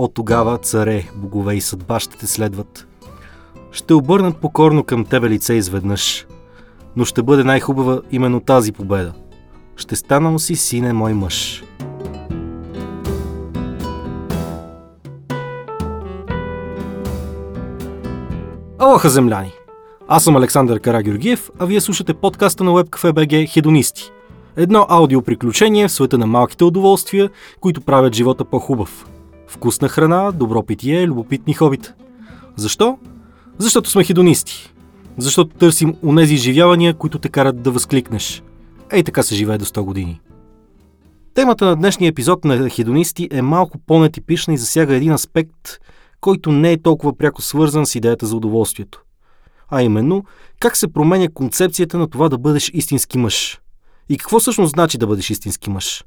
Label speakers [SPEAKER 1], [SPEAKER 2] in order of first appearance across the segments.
[SPEAKER 1] От тогава царе, богове и съдба ще те следват. Ще обърнат покорно към тебе лице изведнъж. Но ще бъде най-хубава именно тази победа. Ще станал си сине мой мъж. Алоха, земляни! Аз съм Александър Карагеоргиев, а вие слушате подкаста на WebCafe.bg Хедонисти. Едно аудиоприключение в света на малките удоволствия, които правят живота по-хубав. Вкусна храна, добро питие, любопитни хобита. Защо? Защото сме хедонисти. Защото търсим унези изживявания, които те карат да възкликнеш. Ей така се живее до 100 години. Темата на днешния епизод на Хедонисти е малко по-нетипична и засяга един аспект, който не е толкова пряко свързан с идеята за удоволствието. А именно, как се променя концепцията на това да бъдеш истински мъж. И какво всъщност значи да бъдеш истински мъж?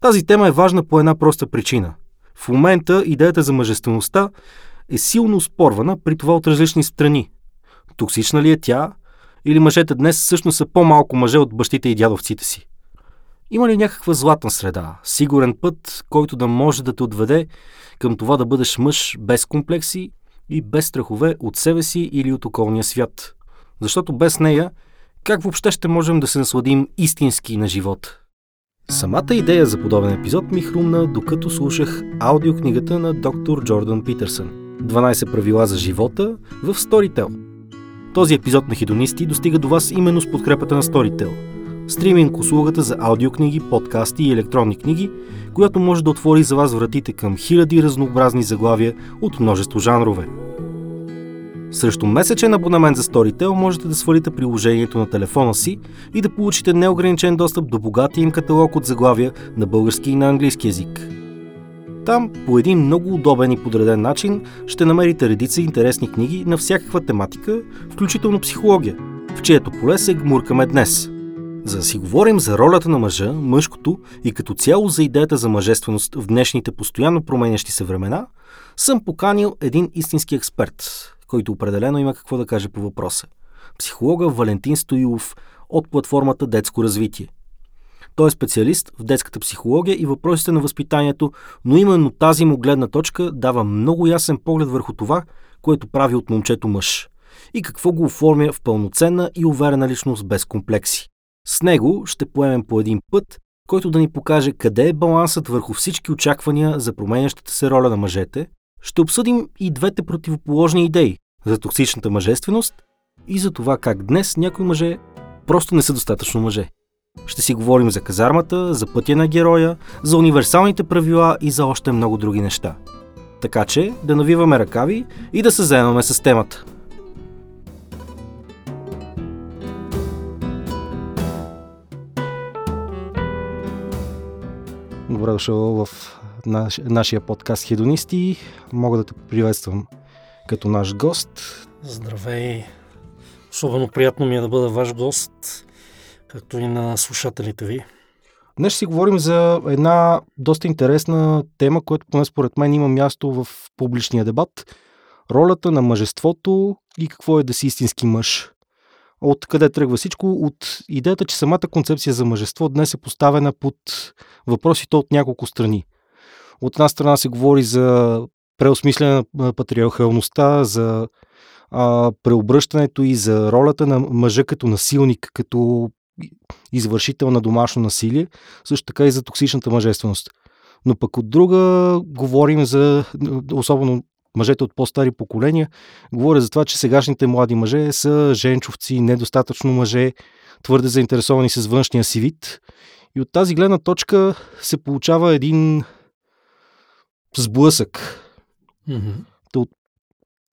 [SPEAKER 1] Тази тема е важна по една проста причина. В момента идеята за мъжествеността е силно спорвана, при това от различни страни. Токсична ли е тя? Или мъжете днес всъщност са по-малко мъже от бащите и дядовците си? Има ли някаква златна среда, сигурен път, който да може да те отведе към това да бъдеш мъж без комплекси и без страхове от себе си или от околния свят? Защото без нея, как въобще ще можем да се насладим истински на живота? Самата идея за подобен епизод ми хрумна, докато слушах аудиокнигата на доктор Джордан Питърсън «12 правила за живота» в Storytel. Този епизод на Хидонисти достига до вас именно с подкрепата на Storytel – стриминг услугата за аудиокниги, подкасти и електронни книги, която може да отвори за вас вратите към хиляди разнообразни заглавия от множество жанрове. Срещу месечен абонамент за Storytel можете да свалите приложението на телефона си и да получите неограничен достъп до богатия им каталог от заглавия на български и на английски язик. Там, по един много удобен и подреден начин, ще намерите редица интересни книги на всякаква тематика, включително психология, в чието поле се гмуркаме днес. За да си говорим за ролята на мъжа, мъжкото и като цяло за идеята за мъжественост в днешните постоянно променящи се времена, съм поканил един истински експерт, който определено има какво да каже по въпроса. Психолога Валентин Стоилов от платформата Детско развитие. Той е специалист в детската психология и въпросите на възпитанието, но именно тази му гледна точка дава много ясен поглед върху това, което прави от момчето мъж и какво го оформя в пълноценна и уверена личност без комплекси. С него ще поемем по един път, който да ни покаже къде е балансът върху всички очаквания за променящата се роля на мъжете. Ще обсъдим и двете противоположни идеи за токсичната мъжественост и за това как днес някои мъже просто не са достатъчно мъже. Ще си говорим за казармата, за пътя на героя, за универсалните правила и за още много други неща. Така че да навиваме ръкави и да се заемаме с темата. Добре дошъл в наш, нашия подкаст Хедонисти. Мога да те приветствам като наш гост.
[SPEAKER 2] Здравей! Особено приятно ми е да бъда ваш гост, както и на слушателите ви.
[SPEAKER 1] Днес ще си говорим за една доста интересна тема, която поне според мен има място в публичния дебат. Ролята на мъжеството и какво е да си истински мъж. От къде тръгва всичко? От идеята, че самата концепция за мъжество днес е поставена под въпросите от няколко страни. От една страна се говори за преосмислене на патриархалността, за а, преобръщането и за ролята на мъжа като насилник, като извършител на домашно насилие, също така и за токсичната мъжественост. Но пък от друга говорим за, особено мъжете от по-стари поколения, говоря за това, че сегашните млади мъже са женчовци, недостатъчно мъже, твърде заинтересовани с външния си вид. И от тази гледна точка се получава един сблъсък.
[SPEAKER 2] Mm-hmm.
[SPEAKER 1] От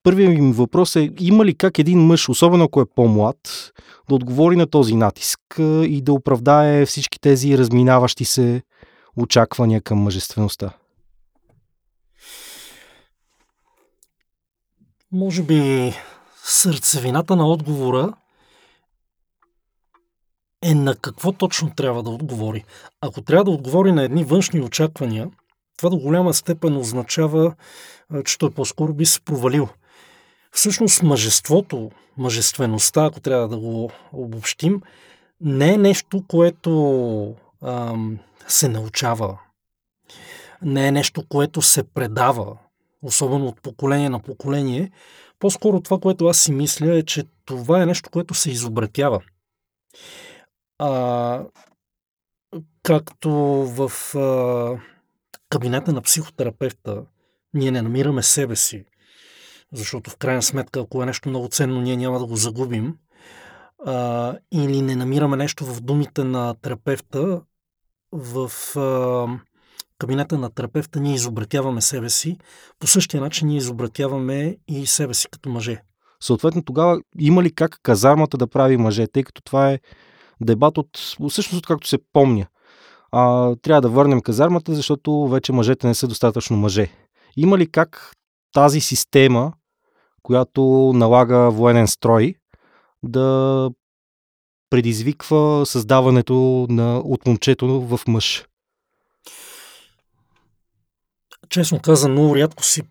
[SPEAKER 1] Първият ми въпрос е, има ли как един мъж, особено ако е по-млад, да отговори на този натиск и да оправдае всички тези разминаващи се очаквания към мъжествеността?
[SPEAKER 2] Може би сърцевината на отговора е на какво точно трябва да отговори. Ако трябва да отговори на едни външни очаквания, това до голяма степен означава, че той по-скоро би се провалил. Всъщност мъжеството, мъжествеността, ако трябва да го обобщим, не е нещо, което ам, се научава. не е нещо, което се предава, особено от поколение на поколение. По-скоро това, което аз си мисля е, че това е нещо, което се изобретява. А, както в а, кабинета на психотерапевта ние не намираме себе си, защото в крайна сметка, ако е нещо много ценно, ние няма да го загубим, а, или не намираме нещо в думите на терапевта, в а, кабинета на терапевта ние изобретяваме себе си, по същия начин ние изобретяваме и себе си като мъже.
[SPEAKER 1] Съответно, тогава има ли как казармата да прави мъже, тъй като това е дебат от, всъщност, както се помня. А, трябва да върнем казармата, защото вече мъжете не са достатъчно мъже. Има ли как тази система, която налага военен строй, да предизвиква създаването на, от момчето в мъж?
[SPEAKER 2] Честно казано, рядко си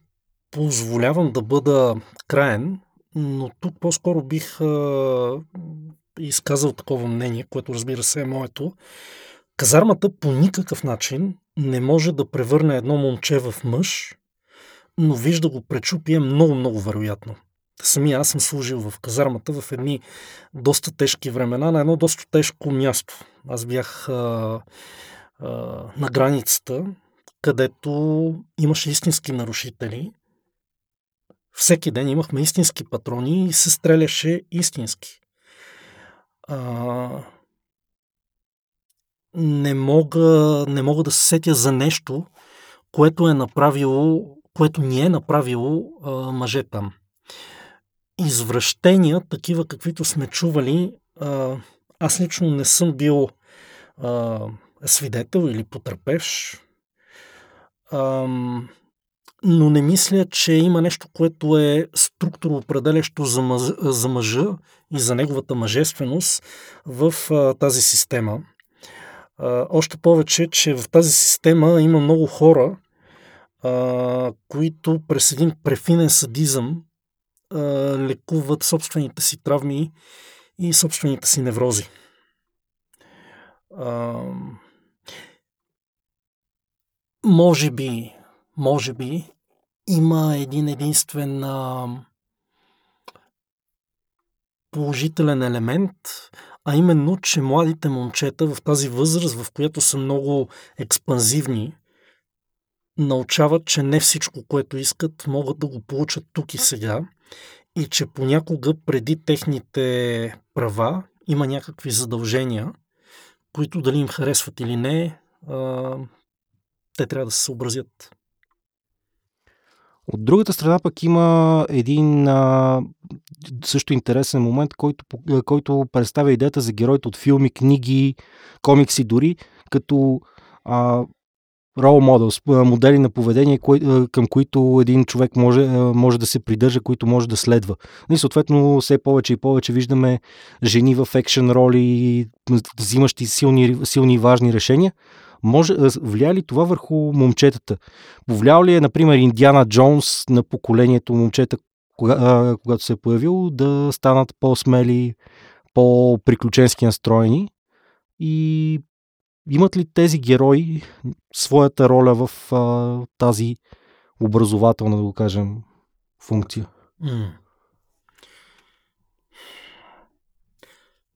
[SPEAKER 2] позволявам да бъда краен, но тук по-скоро бих а, изказал такова мнение, което разбира се е моето. Казармата по никакъв начин не може да превърне едно момче в мъж, но виж да го пречупи е много, много вероятно. Самия аз съм служил в казармата в едни доста тежки времена на едно доста тежко място. Аз бях а, а, на границата, където имаше истински нарушители. Всеки ден имахме истински патрони и се стреляше истински. А, не, мога, не мога да се сетя за нещо, което е направило, което ни е направило а, мъже там извращения, такива каквито сме чували, а, аз лично не съм бил а, свидетел или потърпевш, а, но не мисля, че има нещо, което е структуро определящо за, мъж, за мъжа и за неговата мъжественост в а, тази система. Още повече, че в тази система има много хора, които през един префинен садизъм лекуват собствените си травми и собствените си неврози. Може би, може би, има един единствен положителен елемент, а именно, че младите момчета в тази възраст, в която са много експанзивни, научават, че не всичко, което искат, могат да го получат тук и сега и че понякога преди техните права има някакви задължения, които дали им харесват или не, те трябва да се съобразят.
[SPEAKER 1] От другата страна пък има един а, също интересен момент, който, който представя идеята за героите от филми, книги, комикси дори, като а, role models, модели на поведение, към които един човек може, може да се придържа, които може да следва. И съответно все повече и повече виждаме жени в екшен роли, взимащи силни и важни решения. Може, влия ли това върху момчетата? Повлиял ли е, например, Индиана Джонс на поколението момчета, кога, когато се е появил, да станат по-смели, по-приключенски настроени и имат ли тези герои своята роля в а, тази образователна, да го кажем, функция?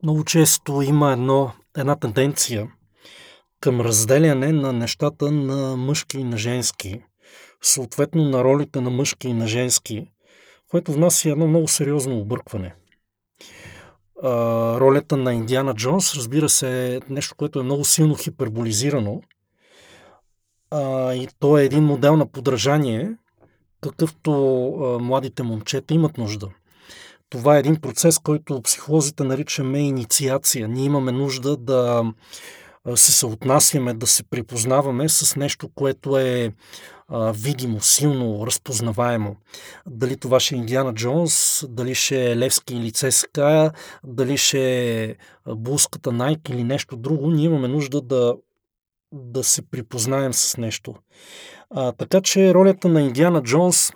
[SPEAKER 2] Много често има едно, една тенденция към разделяне на нещата на мъжки и на женски, съответно на ролите на мъжки и на женски, което внася едно много сериозно объркване – а, ролята на Индиана Джонс, разбира се, е нещо, което е много силно хиперболизирано. А, и то е един модел на подражание, какъвто а, младите момчета имат нужда. Това е един процес, който психолозите наричаме инициация. Ние имаме нужда да се съотнасяме, да се припознаваме с нещо, което е а, видимо, силно, разпознаваемо. Дали това ще е Индиана Джонс, дали ще е Левски или ЦСКА, дали ще е Булската Найк или нещо друго, ние имаме нужда да, да се припознаем с нещо. А, така че ролята на Индиана Джонс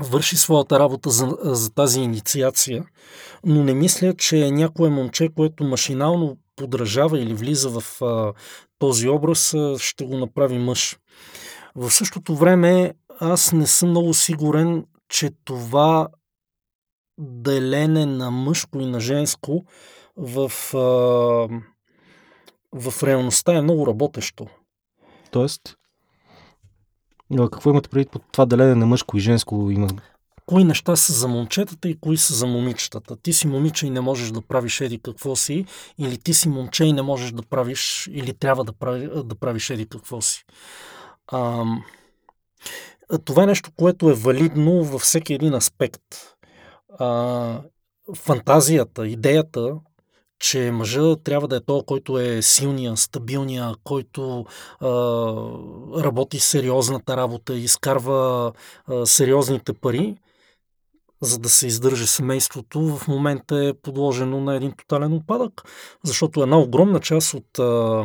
[SPEAKER 2] върши своята работа за, за тази инициация, но не мисля, че някое момче, което машинално подражава или влиза в а, този образ, а, ще го направи мъж. В същото време аз не съм много сигурен, че това делене на мъжко и на женско в, а, в реалността е много работещо.
[SPEAKER 1] Тоест, какво имате преди по това делене на мъжко и женско има?
[SPEAKER 2] Кои неща са за момчетата и кои са за момичетата. Ти си момиче и не можеш да правиш еди какво си, или ти си момче и не можеш да правиш, или трябва да, прави, да правиш еди какво си. А, това е нещо, което е валидно във всеки един аспект. А, фантазията, идеята, че мъжа трябва да е то, който е силния, стабилния, който а, работи сериозната работа, изкарва а, сериозните пари, за да се издържа семейството, в момента е подложено на един тотален опадък, защото една огромна част от а,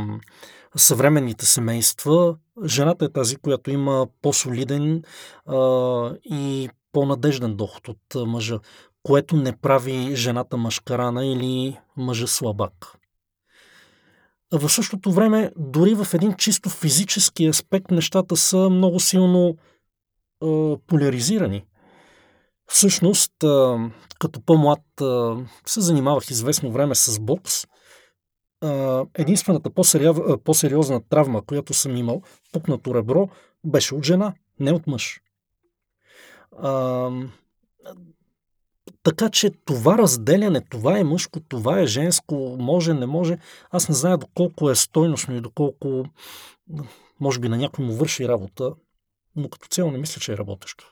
[SPEAKER 2] съвременните семейства, жената е тази, която има по-солиден а, и по-надежден доход от мъжа, което не прави жената мъжкарана или мъжа слабак. А в същото време, дори в един чисто физически аспект, нещата са много силно а, поляризирани. Всъщност, като по-млад се занимавах известно време с бокс – единствената по-сериозна травма, която съм имал, пукнато ребро, беше от жена, не от мъж. Така че това разделяне, това е мъжко, това е женско, може, не може, аз не зная доколко е стойностно и доколко, може би на някой му върши работа, но като цяло не мисля, че е работещо.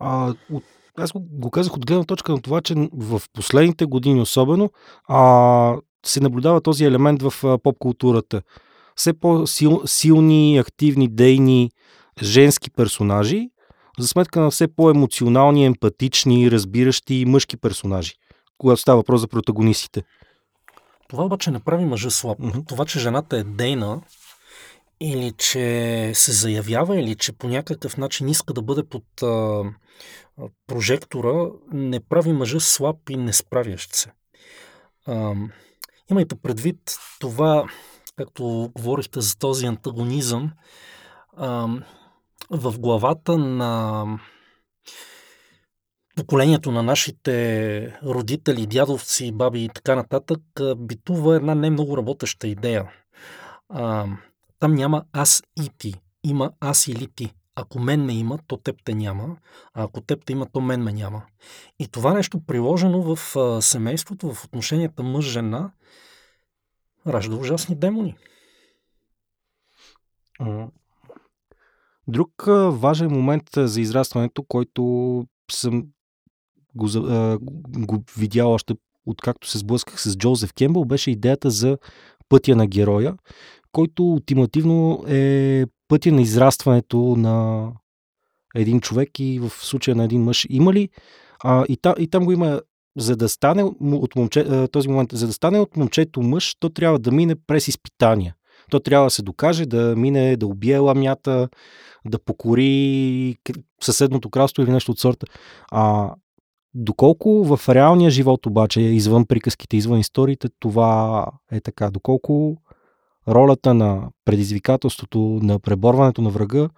[SPEAKER 1] А, от аз го казах от гледна точка на това, че в последните години особено а, се наблюдава този елемент в поп-културата. Все по-силни, активни, дейни женски персонажи, за сметка на все по-емоционални, емпатични, разбиращи мъжки персонажи, когато става въпрос за протагонистите.
[SPEAKER 2] Това обаче не прави мъжа слаб. Mm-hmm. Това, че жената е дейна, или че се заявява, или че по някакъв начин иска да бъде под а, прожектора, не прави мъжа слаб и не справящ се. А, имайте предвид това, както говорихте за този антагонизъм, а, в главата на поколението на нашите родители, дядовци, баби и така нататък, битува една не много работеща идея. А, там няма аз и ти. Има аз или ти. Ако мен ме има, то теб те няма, а ако теб те има, то мен ме няма. И това нещо приложено в семейството, в отношенията мъж-жена, ражда ужасни демони.
[SPEAKER 1] Друг важен момент за израстването, който съм го, го видял още откакто се сблъсках с Джозеф Кембъл, беше идеята за пътя на героя, който ултимативно е пътя на израстването на един човек и в случая на един мъж. Има ли? А, и, та, и там го има, за да стане от момче, този момент, за да стане от момчето мъж, то трябва да мине през изпитания. То трябва да се докаже, да мине, да убие ламята, да покори съседното кралство или нещо от сорта. А, доколко в реалния живот обаче, извън приказките, извън историите, това е така? Доколко ролята на предизвикателството, на преборването на врага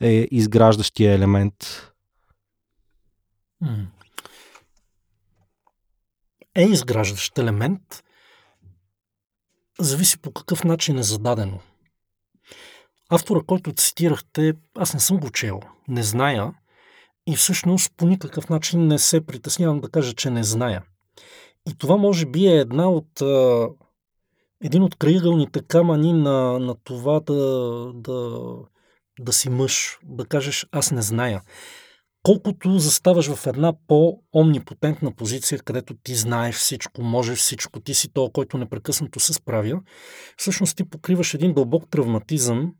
[SPEAKER 1] е изграждащия елемент.
[SPEAKER 2] Е изграждащ елемент. Зависи по какъв начин е зададено. Автора, който цитирахте, аз не съм го чел, не зная и всъщност по никакъв начин не се притеснявам да кажа, че не зная. И това може би е една от един от крайъгълните камъни на, на това да, да, да си мъж, да кажеш аз не зная. Колкото заставаш в една по-омнипотентна позиция, където ти знаеш всичко, можеш всичко, ти си то, който непрекъснато се справя, всъщност ти покриваш един дълбок травматизъм,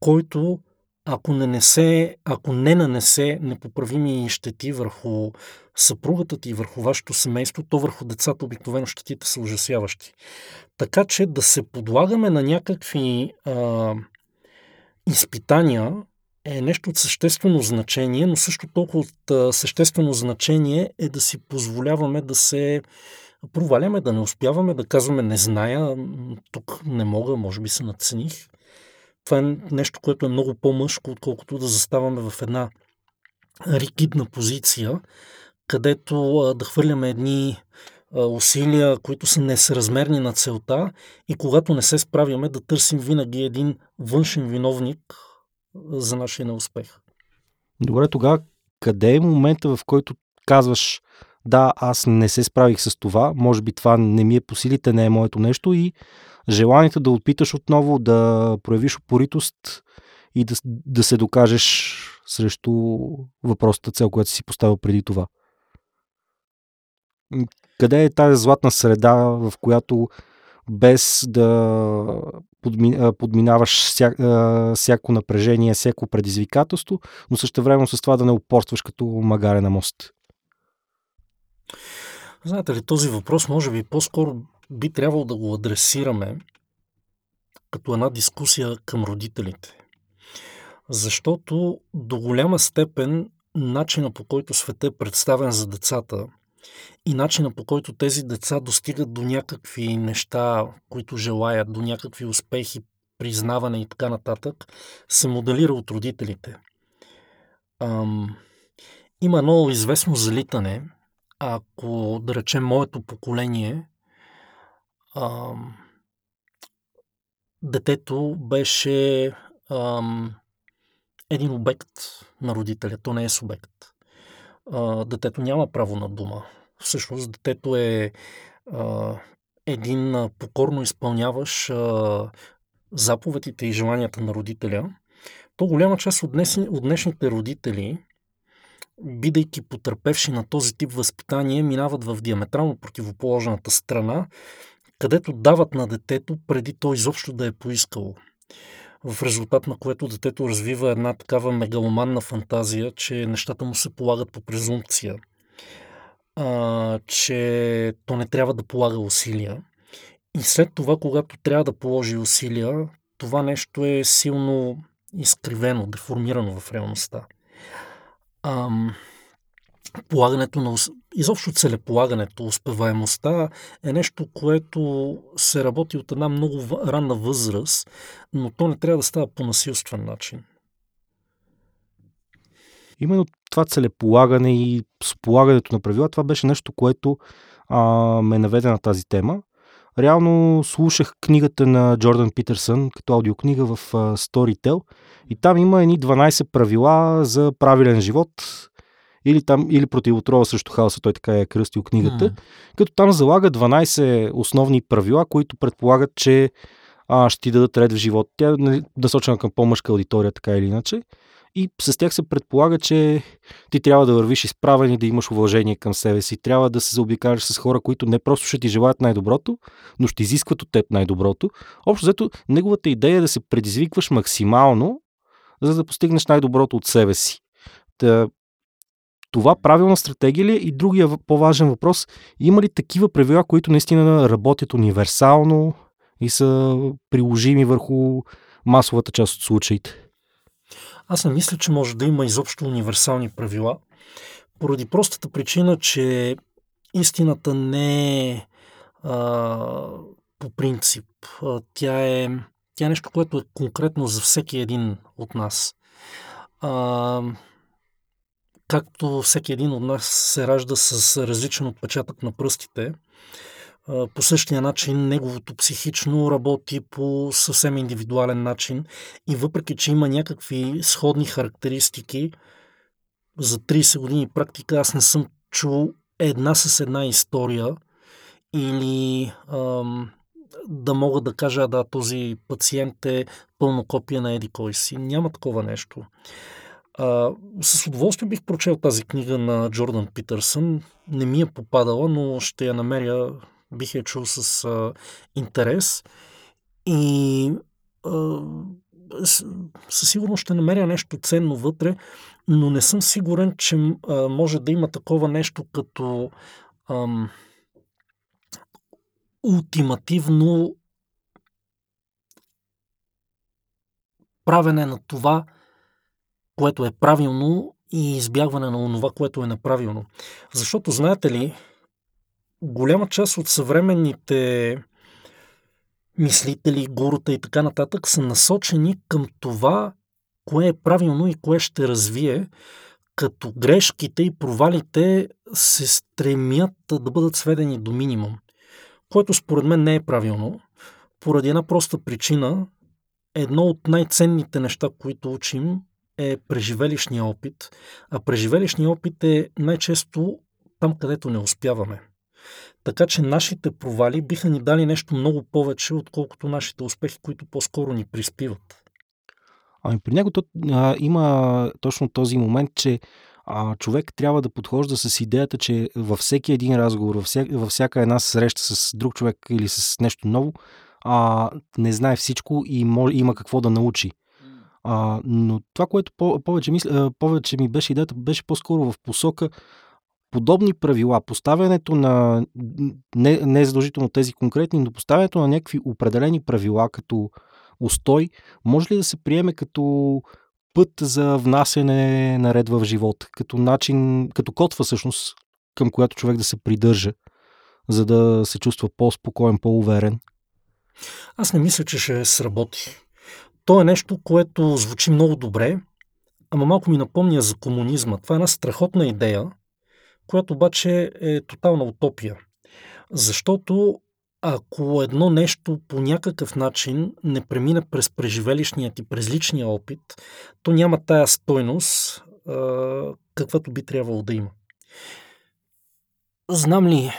[SPEAKER 2] който ако не, несе, ако не нанесе непоправими щети върху съпругата ти и върху вашето семейство, то върху децата обикновено щетите са ужасяващи. Така че да се подлагаме на някакви а, изпитания е нещо от съществено значение, но също толкова от а, съществено значение е да си позволяваме да се проваляме, да не успяваме, да казваме не зная, тук не мога, може би се надцених. това е нещо, което е много по-мъжко, отколкото да заставаме в една ригидна позиция, където а, да хвърляме едни усилия, които са несъразмерни на целта и когато не се справяме да търсим винаги един външен виновник за нашия неуспех.
[SPEAKER 1] Добре, тогава къде е момента, в който казваш да, аз не се справих с това, може би това не ми е по силите, не е моето нещо и желанието да опиташ отново, да проявиш упоритост и да, да се докажеш срещу въпросната цел, която си поставил преди това. Къде е тази златна среда, в която без да подминаваш ся, всяко напрежение, всяко предизвикателство, но също време с това да не упорстваш като магаре на мост?
[SPEAKER 2] Знаете ли, този въпрос може би по-скоро би трябвало да го адресираме като една дискусия към родителите. Защото до голяма степен начина по който света е представен за децата и начина по който тези деца достигат до някакви неща, които желаят, до някакви успехи, признаване и така нататък, се моделира от родителите. Ам, има едно известно залитане, ако, да речем, моето поколение, ам, детето беше ам, един обект на родителя, то не е субект. А, детето няма право на дума. Всъщност, детето е а, един покорно изпълняваш а, заповедите и желанията на родителя. То голяма част от, днес, от днешните родители бидейки потърпевши на този тип възпитание, минават в диаметрално противоположната страна, където дават на детето преди то изобщо да е поискало. В резултат на което детето развива една такава мегаломанна фантазия, че нещата му се полагат по презумпция, а, че то не трябва да полага усилия. И след това, когато трябва да положи усилия, това нещо е силно изкривено, деформирано в реалността ам, полагането на... Изобщо целеполагането, успеваемостта е нещо, което се работи от една много ранна възраст, но то не трябва да става по насилствен начин.
[SPEAKER 1] Именно това целеполагане и сполагането на правила, това беше нещо, което а, ме наведе на тази тема. Реално слушах книгата на Джордан Питърсън като аудиокнига в Storytel и там има едни 12 правила за правилен живот или, там, или противотрова срещу хаоса, той така е кръстил книгата, mm. като там залага 12 основни правила, които предполагат, че а, ще ти дадат ред в живота. Тя е нали, насочена към по-мъжка аудитория, така или иначе и с тях се предполага, че ти трябва да вървиш изправен и да имаш уважение към себе си. Трябва да се заобикаляш с хора, които не просто ще ти желаят най-доброто, но ще изискват от теб най-доброто. Общо взето, неговата идея е да се предизвикваш максимално, за да постигнеш най-доброто от себе си. Та, това правилна стратегия ли е? И другия по-важен въпрос, има ли такива правила, които наистина работят универсално и са приложими върху масовата част от случаите?
[SPEAKER 2] Аз не мисля, че може да има изобщо универсални правила, поради простата причина, че истината не е а, по принцип. Тя е, тя е нещо, което е конкретно за всеки един от нас. А, както всеки един от нас се ражда с различен отпечатък на пръстите, по същия начин неговото психично работи по съвсем индивидуален начин и въпреки, че има някакви сходни характеристики, за 30 години практика аз не съм чул една с една история или ам, да мога да кажа, да, този пациент е пълно копия на еди кой си. Няма такова нещо. А, с удоволствие бих прочел тази книга на Джордан Питърсън. Не ми е попадала, но ще я намеря бих я чул с а, интерес и а, със сигурност ще намеря нещо ценно вътре, но не съм сигурен, че а, може да има такова нещо като ам, ултимативно правене на това, което е правилно и избягване на това, което е неправилно. Защото, знаете ли, голяма част от съвременните мислители, гурута и така нататък са насочени към това, кое е правилно и кое ще развие, като грешките и провалите се стремят да бъдат сведени до минимум, което според мен не е правилно, поради една проста причина. Едно от най-ценните неща, които учим, е преживелищния опит, а преживелищния опит е най-често там, където не успяваме. Така че нашите провали биха ни дали нещо много повече, отколкото нашите успехи, които по-скоро ни приспиват.
[SPEAKER 1] Ами при него то, а, има точно този момент, че а, човек трябва да подхожда с идеята, че във всеки един разговор, във, вся, във всяка една среща с друг човек или с нещо ново, а, не знае всичко и може, има какво да научи. А, но това, което по, повече, мисля, повече ми беше идеята, беше по-скоро в посока подобни правила, поставянето на не, не задължително тези конкретни, но поставянето на някакви определени правила като устой, може ли да се приеме като път за внасяне на ред в живота, като начин, като котва всъщност, към която човек да се придържа, за да се чувства по-спокоен, по-уверен?
[SPEAKER 2] Аз не мисля, че ще сработи. То е нещо, което звучи много добре, ама малко ми напомня за комунизма. Това е една страхотна идея, която обаче е тотална утопия. Защото ако едно нещо по някакъв начин не премине през преживелищният и през личния опит, то няма тая стойност, каквато би трябвало да има. Знам ли,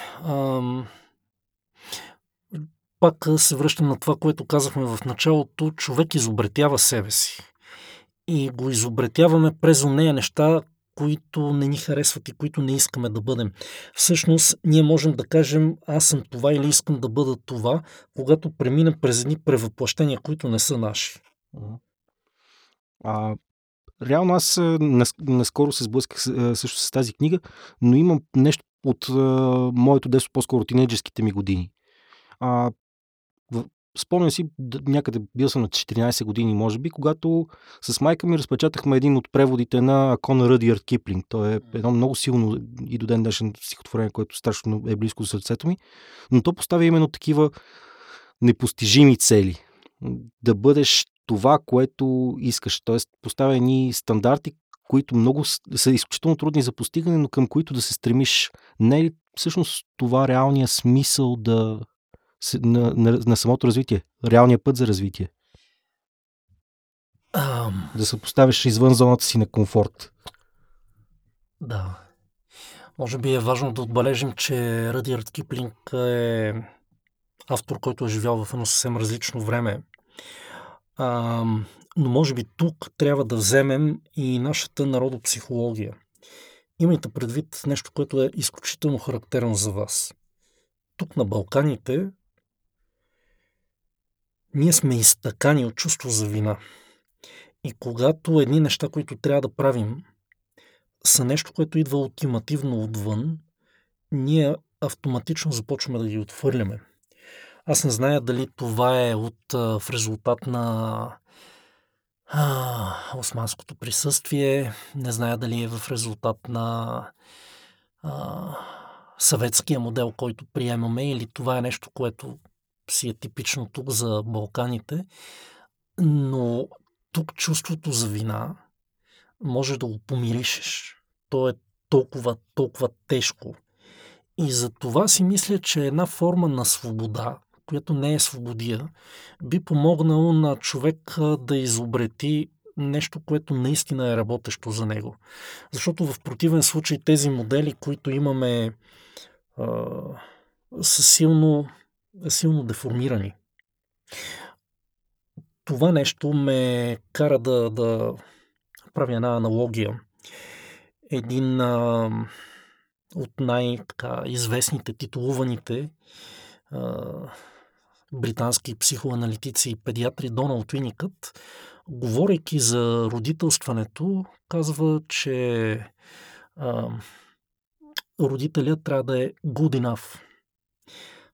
[SPEAKER 2] пак се връщам на това, което казахме в началото, човек изобретява себе си. И го изобретяваме през нея неща, които не ни харесват и които не искаме да бъдем. Всъщност, ние можем да кажем, аз съм това или искам да бъда това, когато преминем през едни превъплъщения, които не са наши.
[SPEAKER 1] А, реално аз наскоро се сблъсках също с тази книга, но имам нещо от а, моето детство, по-скоро тинейджерските ми години. А, спомням си, някъде бил съм на 14 години, може би, когато с майка ми разпечатахме един от преводите на Акона Ръдиард Киплинг. То е едно много силно и до ден днешен стихотворение, което страшно е близко до сърцето ми. Но то поставя именно такива непостижими цели. Да бъдеш това, което искаш. Тоест, поставя ни стандарти, които много са изключително трудни за постигане, но към които да се стремиш. Не е ли всъщност това реалния смисъл да на, на, на самото развитие, реалния път за развитие?
[SPEAKER 2] Um...
[SPEAKER 1] Да се поставиш извън зоната си на комфорт.
[SPEAKER 2] Да. Може би е важно да отбележим, че Радиард Киплинг е автор, който е живял в едно съвсем различно време. А, но може би тук трябва да вземем и нашата народопсихология. Имайте предвид нещо, което е изключително характерно за вас. Тук на Балканите ние сме изтъкани от чувство за вина. И когато едни неща, които трябва да правим, са нещо, което идва ултимативно отвън, ние автоматично започваме да ги отвърляме. Аз не зная дали това е от, в резултат на а, османското присъствие, не зная дали е в резултат на а, съветския модел, който приемаме, или това е нещо, което си е типично тук за Балканите, но тук чувството за вина може да го помиришеш. То е толкова, толкова тежко. И за това си мисля, че една форма на свобода, която не е свободия, би помогнало на човек да изобрети нещо, което наистина е работещо за него. Защото в противен случай тези модели, които имаме, а, са силно силно деформирани. Това нещо ме кара да, да правя една аналогия. Един а, от най-известните, титулуваните а, британски психоаналитици и педиатри Доналд Уиникът, говорейки за родителстването, казва, че а, родителят трябва да е good enough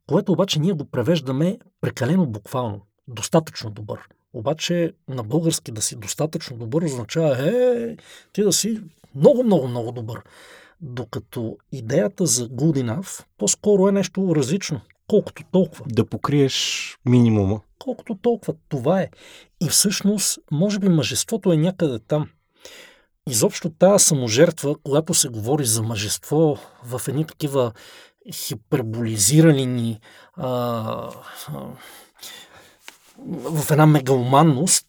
[SPEAKER 2] което обаче ние го превеждаме прекалено буквално. Достатъчно добър. Обаче на български да си достатъчно добър означава е, ти да си много, много, много добър. Докато идеята за good enough по-скоро е нещо различно. колкото толкова.
[SPEAKER 1] Да покриеш минимума.
[SPEAKER 2] Колкото толкова. Това е. И всъщност, може би мъжеството е някъде там. Изобщо тази саможертва, когато се говори за мъжество в едни такива хиперболизирани ни в една мегаломанност,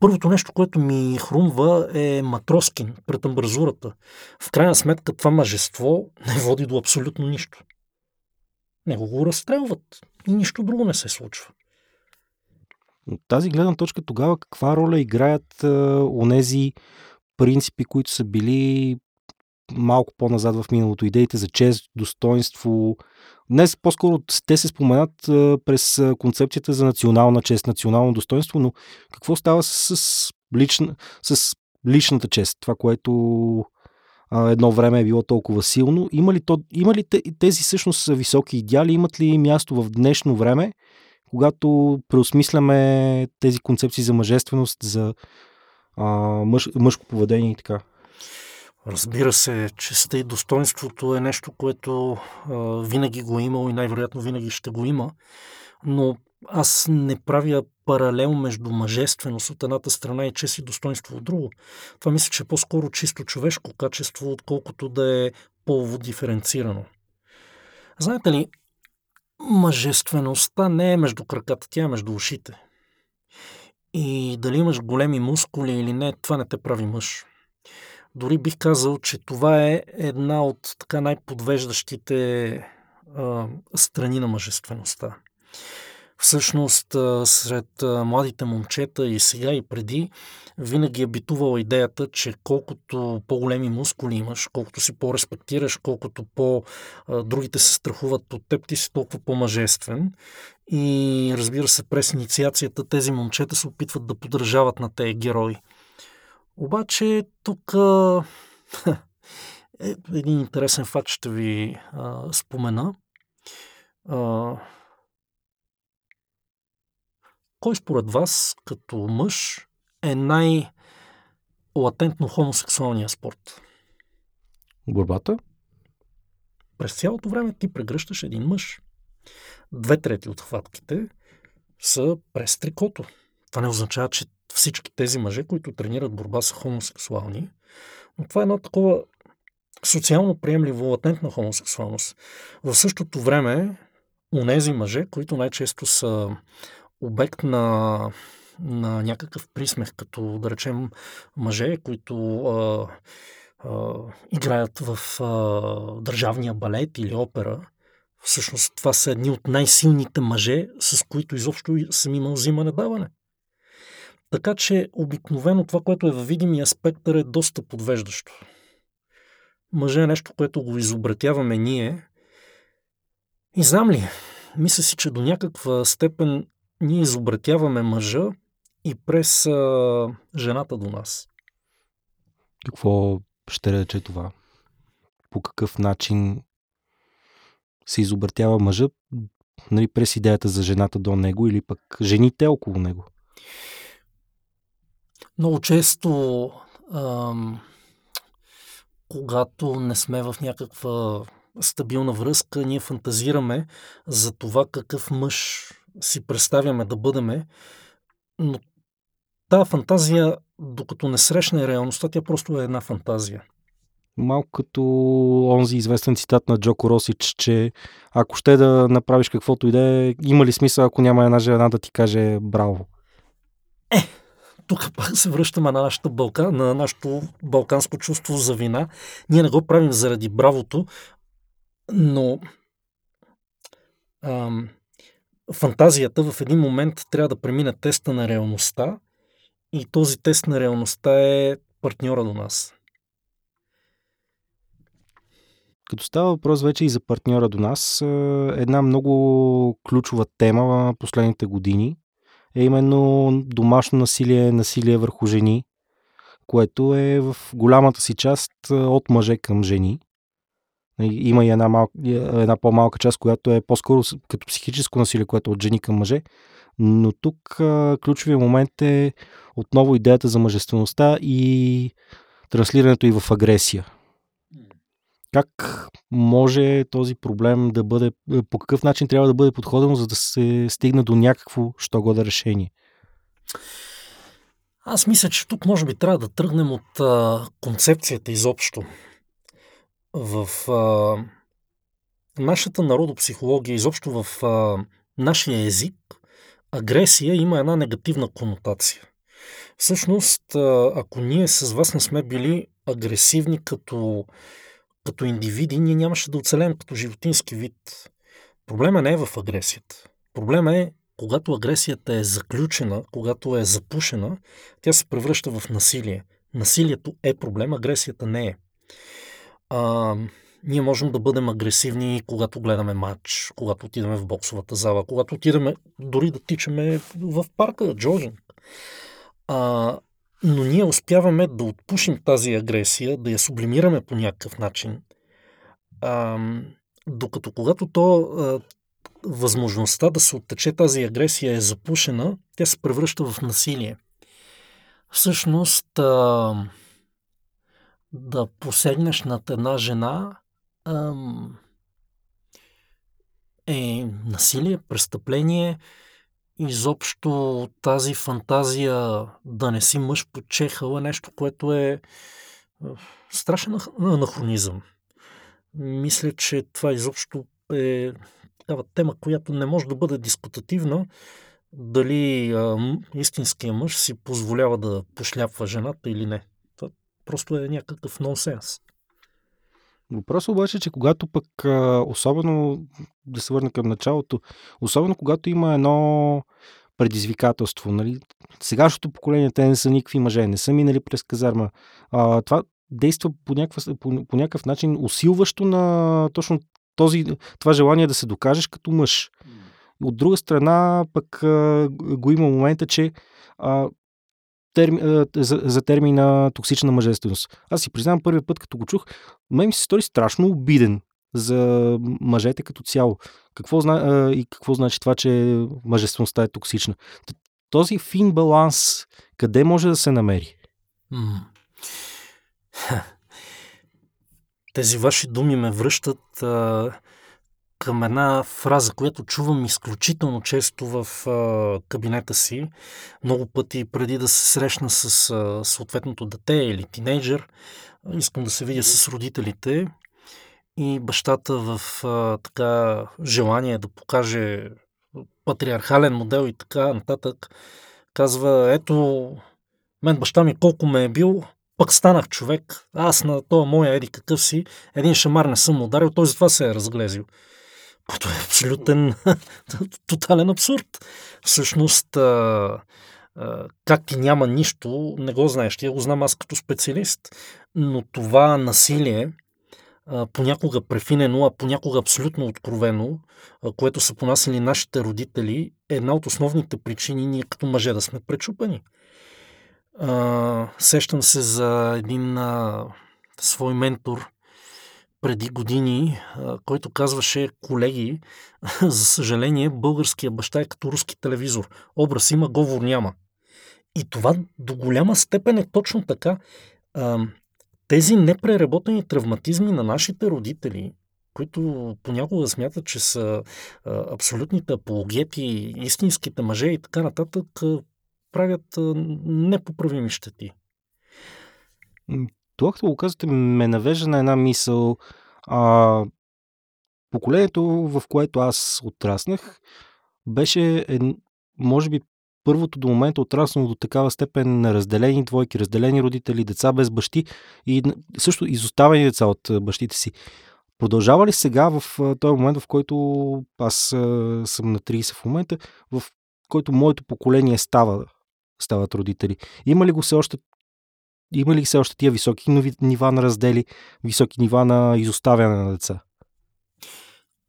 [SPEAKER 2] първото нещо, което ми хрумва е Матроскин пред амбразурата. В крайна сметка това мъжество не води до абсолютно нищо. Него го разстрелват и нищо друго не се случва.
[SPEAKER 1] От тази гледна точка тогава каква роля играят онези принципи, които са били малко по-назад в миналото. Идеите за чест, достоинство. Днес по-скоро те се споменат през концепцията за национална чест, национално достоинство, но какво става с, лична, с личната чест? Това, което едно време е било толкова силно. Има ли, то, има ли тези всъщност високи идеали, имат ли място в днешно време, когато преосмисляме тези концепции за мъжественост, за а, мъж, мъжко поведение и така?
[SPEAKER 2] Разбира се, честа и достоинството е нещо, което а, винаги го е имало и най-вероятно винаги ще го има, но аз не правя паралел между мъжественост от едната страна и чест и достоинство от друго. Това мисля, че е по-скоро чисто човешко качество, отколкото да е полово диференцирано. Знаете ли, мъжествеността не е между краката, тя е между ушите. И дали имаш големи мускули или не, това не те прави мъж. Дори бих казал, че това е една от така най-подвеждащите а, страни на мъжествеността. Всъщност, сред младите момчета и сега и преди, винаги е битувала идеята, че колкото по-големи мускули имаш, колкото си по-респектираш, колкото по-другите се страхуват от теб, ти си толкова по-мъжествен. И разбира се, през инициацията тези момчета се опитват да подражават на тези герои. Обаче тук е един интересен факт ще ви а, спомена. А, кой според вас като мъж е най-латентно хомосексуалния спорт?
[SPEAKER 1] Борбата?
[SPEAKER 2] През цялото време ти прегръщаш един мъж. Две трети от хватките са през трикото. Това не означава, че всички тези мъже, които тренират борба са хомосексуални, но това е едно такова социално приемливо латентна хомосексуалност. В същото време, нези мъже, които най-често са обект на, на някакъв присмех, като да речем мъже, които а, а, играят в а, държавния балет или опера, всъщност това са едни от най-силните мъже, с които изобщо съм имал взимане-даване. Така че обикновено това, което е във видимия спектър е доста подвеждащо. Мъже е нещо, което го изобретяваме ние. И знам ли, мисля си, че до някаква степен ние изобретяваме мъжа и през а, жената до нас.
[SPEAKER 1] Какво ще рече това? По какъв начин се изобретява мъжа нали, през идеята за жената до него или пък жените около него?
[SPEAKER 2] Много често, ам, когато не сме в някаква стабилна връзка, ние фантазираме за това какъв мъж си представяме да бъдеме, но тази фантазия, докато не срещне реалността, тя просто е една фантазия.
[SPEAKER 1] Малко като онзи известен цитат на Джоко Росич, че ако ще да направиш каквото и да е, има ли смисъл, ако няма една жена да ти каже браво?
[SPEAKER 2] Е, тук пак се връщаме на нашата балка, на нашето балканско чувство за вина. Ние не го правим заради бравото, но ам, фантазията в един момент трябва да премине теста на реалността и този тест на реалността е партньора до нас.
[SPEAKER 1] Като става въпрос вече и за партньора до нас, една много ключова тема в последните години е именно домашно насилие, насилие върху жени, което е в голямата си част от мъже към жени. Има и една, малка, една по-малка част, която е по-скоро като психическо насилие, което е от жени към мъже. Но тук ключовия момент е отново идеята за мъжествеността и транслирането и в агресия. Как може този проблем да бъде, по какъв начин трябва да бъде подходено, за да се стигне до някакво, що да решение?
[SPEAKER 2] Аз мисля, че тук може би трябва да тръгнем от а, концепцията изобщо. В а, нашата народопсихология, изобщо в а, нашия език, агресия има една негативна конотация. Всъщност, ако ние с вас не сме били агресивни като, като индивиди, ние нямаше да оцелем като животински вид. Проблема не е в агресията. Проблема е, когато агресията е заключена, когато е запушена, тя се превръща в насилие. Насилието е проблем, агресията не е. А, ние можем да бъдем агресивни, когато гледаме матч, когато отидем в боксовата зала, когато отидем дори да тичаме в парка, джогинг. А, но ние успяваме да отпушим тази агресия, да я сублимираме по някакъв начин. А, докато когато то, а, възможността да се оттече тази агресия е запушена, тя се превръща в насилие. Всъщност, а, да посегнеш над една жена ам, е насилие, престъпление, изобщо тази фантазия да не си мъж под чехъл е нещо, което е страшен анахронизъм. Мисля, че това изобщо е такава тема, която не може да бъде дискутативна. Дали а, истинския мъж си позволява да пошляпва жената или не. Това просто е някакъв нонсенс.
[SPEAKER 1] Въпросът обаче е, че когато пък, особено да се върна към началото, особено когато има едно предизвикателство, нали? Сегашното поколение, те не са никакви мъже, не са минали през казарма. А, това действа по, някакъв, по, по някакъв начин усилващо на точно този, това желание да се докажеш като мъж. От друга страна, пък а, го има момента, че а, терми, за, за термина токсична мъжественост. Аз си признавам първият път, като го чух, мен ми се стори страшно обиден за мъжете като цяло. Какво зна, и какво значи това, че мъжествеността е токсична? Този фин баланс, къде може да се намери?
[SPEAKER 2] Тези ваши думи ме връщат а, към една фраза, която чувам изключително често в а, кабинета си. Много пъти преди да се срещна с а, съответното дете или тинейджър, искам да се видя с родителите. И бащата в а, така желание да покаже патриархален модел и така нататък, казва, ето, мен баща ми колко ме е бил, пък станах човек, аз на този моя еди какъв си, един шамар не съм ударил, той затова се е разглезил което е абсолютен, тотален абсурд. Всъщност, как ти няма нищо, не го знаеш. Ти го знам аз като специалист. Но това насилие, понякога префинено, а понякога абсолютно откровено, което са понасили нашите родители, е една от основните причини ние като мъже да сме пречупани. Сещам се за един свой ментор, преди години, който казваше, колеги, за съжаление, българския баща е като руски телевизор. Образ има, говор няма. И това до голяма степен е точно така. Тези непреработени травматизми на нашите родители, които понякога смятат, че са абсолютните апологети, истинските мъже и така нататък, правят непоправими щети.
[SPEAKER 1] Това, като го казвате, ме навежда на една мисъл. А, поколението, в което аз отраснах, беше, е, може би, първото до момента отраснало до такава степен на разделени двойки, разделени родители, деца без бащи и също изоставени деца от бащите си. Продължава ли сега в този момент, в който аз съм на 30 в момента, в който моето поколение става, стават родители? Има ли го все още има ли все още тия високи нива на раздели, високи нива на изоставяне на деца?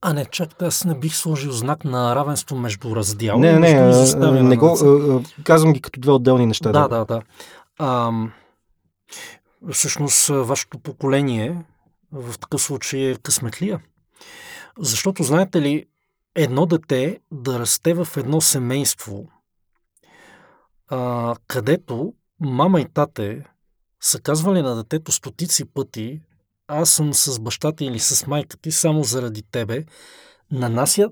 [SPEAKER 2] А не, чак, аз не бих сложил знак на равенство между раздял
[SPEAKER 1] не, и между не, изоставяне не го, казвам ги като две отделни неща.
[SPEAKER 2] Да, да, да. А, всъщност, вашето поколение в такъв случай е късметлия. Защото, знаете ли, едно дете да расте в едно семейство, а, където мама и тате са казвали на детето стотици пъти, аз съм с баща ти или с майка ти само заради тебе, нанася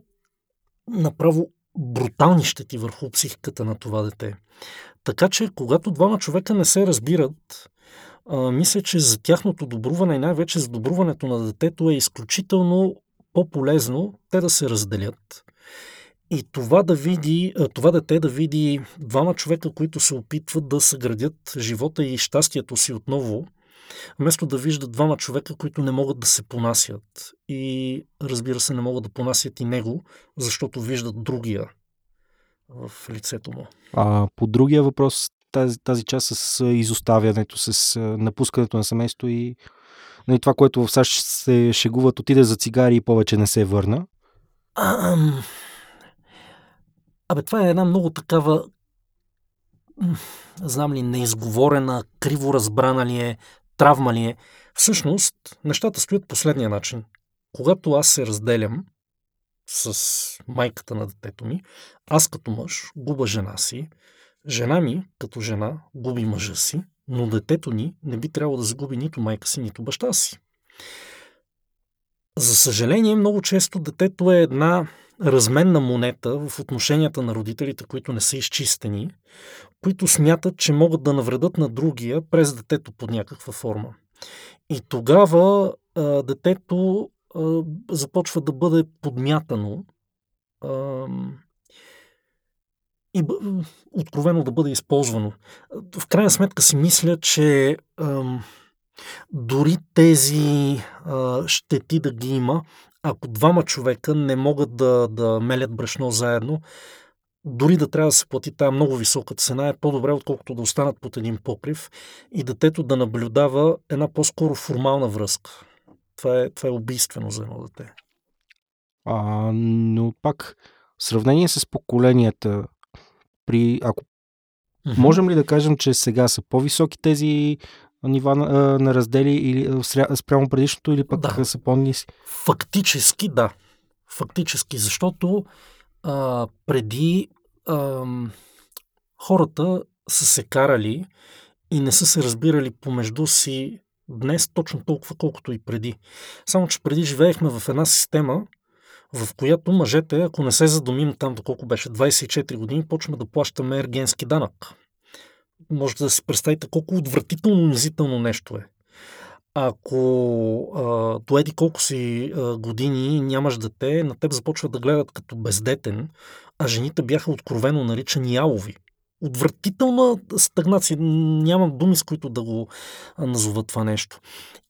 [SPEAKER 2] направо брутални щети върху психиката на това дете. Така че, когато двама човека не се разбират, а, мисля, че за тяхното добруване и най-вече за добруването на детето е изключително по-полезно те да се разделят. И това да види, това дете да види двама човека, които се опитват да съградят живота и щастието си отново, вместо да виждат двама човека, които не могат да се понасят. И разбира се, не могат да понасят и него, защото виждат другия в лицето му.
[SPEAKER 1] А по другия въпрос, тази, тази част с изоставянето, с напускането на семейство и нали, това, което в САЩ се шегуват, отиде за цигари и повече не се върна.
[SPEAKER 2] Ам... Абе, това е една много такава знам ли, неизговорена, криво разбрана ли е, травма ли е. Всъщност, нещата стоят последния начин. Когато аз се разделям с майката на детето ми, аз като мъж губа жена си, жена ми като жена губи мъжа си, но детето ни не би трябвало да загуби нито майка си, нито баща си. За съжаление, много често детето е една разменна монета в отношенията на родителите, които не са изчистени, които смятат, че могат да навредат на другия през детето под някаква форма. И тогава а, детето а, започва да бъде подмятано а, и откровено да бъде използвано. В крайна сметка си мисля, че а, дори тези а, щети да ги има, ако двама човека не могат да, да мелят брашно заедно, дори да трябва да се плати тази много висока цена, е по-добре, отколкото да останат под един покрив и детето да наблюдава една по-скоро формална връзка. Това е, това е убийствено за едно дете.
[SPEAKER 1] А, но пак, в сравнение с поколенията, при, ако mm-hmm. можем ли да кажем, че сега са по-високи тези нива на, на раздели или спрямо предишното или пък да. са по-ниси?
[SPEAKER 2] Фактически да. Фактически, защото а, преди а, хората са се карали и не са се разбирали помежду си днес точно толкова, колкото и преди. Само, че преди живеехме в една система, в която мъжете, ако не се задумим там, доколко беше 24 години, почваме да плащаме ергенски данък можете да си представите колко отвратително унизително нещо е. Ако а, доеди колко си а, години нямаш дете, на теб започват да гледат като бездетен, а жените бяха откровено наричани ялови. Отвратителна стагнация. Нямам думи, с които да го назоват това нещо.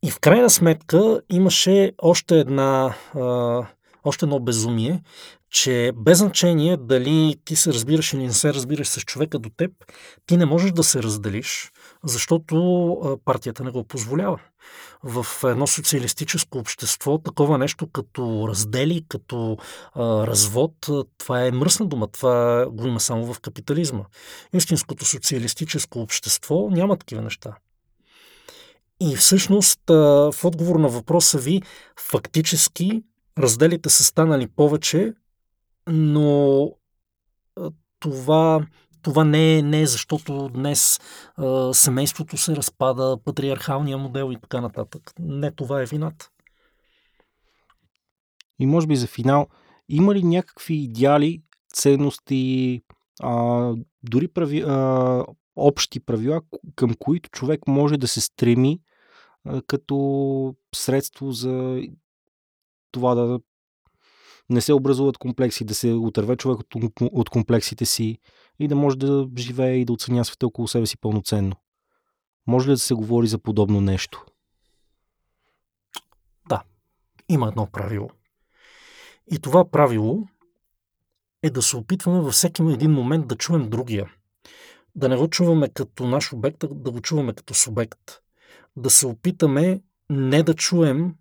[SPEAKER 2] И в крайна сметка имаше още една а, още едно безумие, че без значение дали ти се разбираш или не се разбираш с човека до теб, ти не можеш да се разделиш, защото партията не го позволява. В едно социалистическо общество такова нещо като раздели, като а, развод, това е мръсна дума. Това го има само в капитализма. Истинското социалистическо общество няма такива неща. И всъщност, в отговор на въпроса ви, фактически разделите са станали повече, но това, това не, е, не е защото днес а, семейството се разпада, патриархалния модел и така нататък. Не това е вината.
[SPEAKER 1] И може би за финал, има ли някакви идеали, ценности, а, дори прави, а, общи правила, към които човек може да се стреми а, като средство за това да не се образуват комплекси, да се отърве човек от, от комплексите си и да може да живее и да оценя света около себе си пълноценно. Може ли да се говори за подобно нещо?
[SPEAKER 2] Да, има едно правило. И това правило е да се опитваме във всеки един момент да чуем другия. Да не го чуваме като наш обект, а да го чуваме като субект. Да се опитаме не да чуем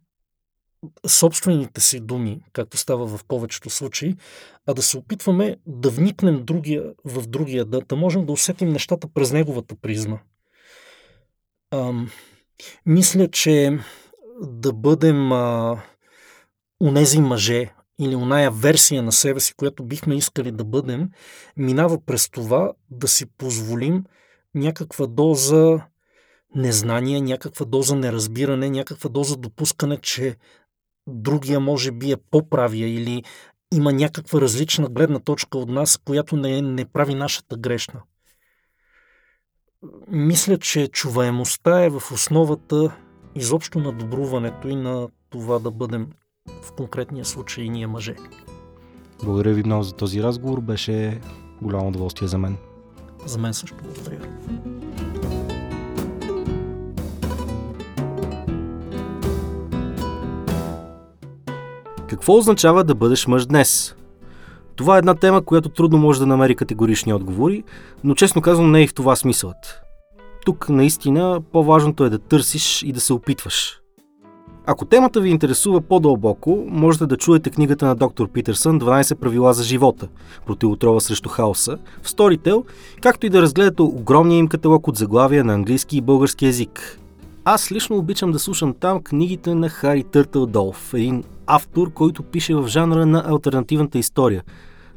[SPEAKER 2] собствените си думи, както става в повечето случаи, а да се опитваме да вникнем другия, в другия, да, да можем да усетим нещата през неговата призма. Ам, мисля, че да бъдем а, унези мъже или оная версия на себе си, която бихме искали да бъдем, минава през това да си позволим някаква доза незнание, някаква доза неразбиране, някаква доза допускане, че другия може би е по-правия или има някаква различна гледна точка от нас, която не, не прави нашата грешна. Мисля, че чуваемостта е в основата изобщо на добруването и на това да бъдем в конкретния случай и ние мъже.
[SPEAKER 1] Благодаря ви много за този разговор. Беше голямо удоволствие за мен.
[SPEAKER 2] За мен също благодаря.
[SPEAKER 1] Какво означава да бъдеш мъж днес? Това е една тема, която трудно може да намери категорични отговори, но честно казвам не е и в това смисълът. Тук наистина по-важното е да търсиш и да се опитваш. Ако темата ви интересува по-дълбоко, можете да чуете книгата на доктор Питерсън 12 правила за живота, противотрова срещу хаоса, в Storytel, както и да разгледате огромния им каталог от заглавия на английски и български язик. Аз лично обичам да слушам там книгите на Хари Търтъл Долф, един автор, който пише в жанра на альтернативната история.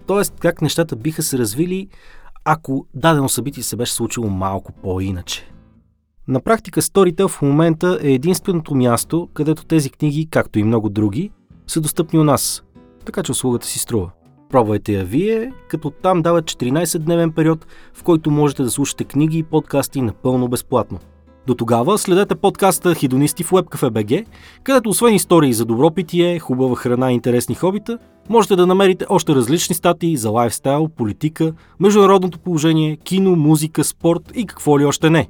[SPEAKER 1] Тоест, как нещата биха се развили, ако дадено събитие се беше случило малко по-иначе. На практика Storytel в момента е единственото място, където тези книги, както и много други, са достъпни у нас. Така че услугата си струва. Пробвайте я вие, като там дават 14-дневен период, в който можете да слушате книги и подкасти напълно безплатно. До тогава следете подкаста Хидонисти в WebCafe.bg, където освен истории за добро питие, хубава храна и интересни хобита, можете да намерите още различни статии за лайфстайл, политика, международното положение, кино, музика, спорт и какво ли още не.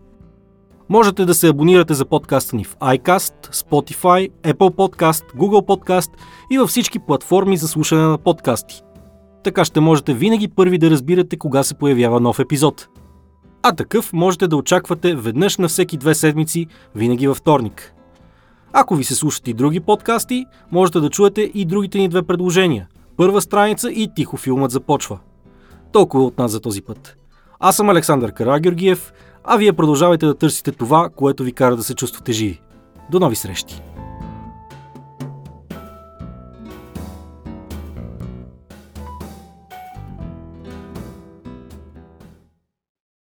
[SPEAKER 1] Можете да се абонирате за подкаста ни в iCast, Spotify, Apple Podcast, Google Podcast и във всички платформи за слушане на подкасти. Така ще можете винаги първи да разбирате кога се появява нов епизод – а такъв можете да очаквате веднъж на всеки две седмици, винаги във вторник. Ако ви се слушат и други подкасти, можете да чуете и другите ни две предложения. Първа страница и тихо филмът започва. Толкова от нас за този път. Аз съм Александър Карагеоргиев, а вие продължавайте да търсите това, което ви кара да се чувствате живи. До нови срещи!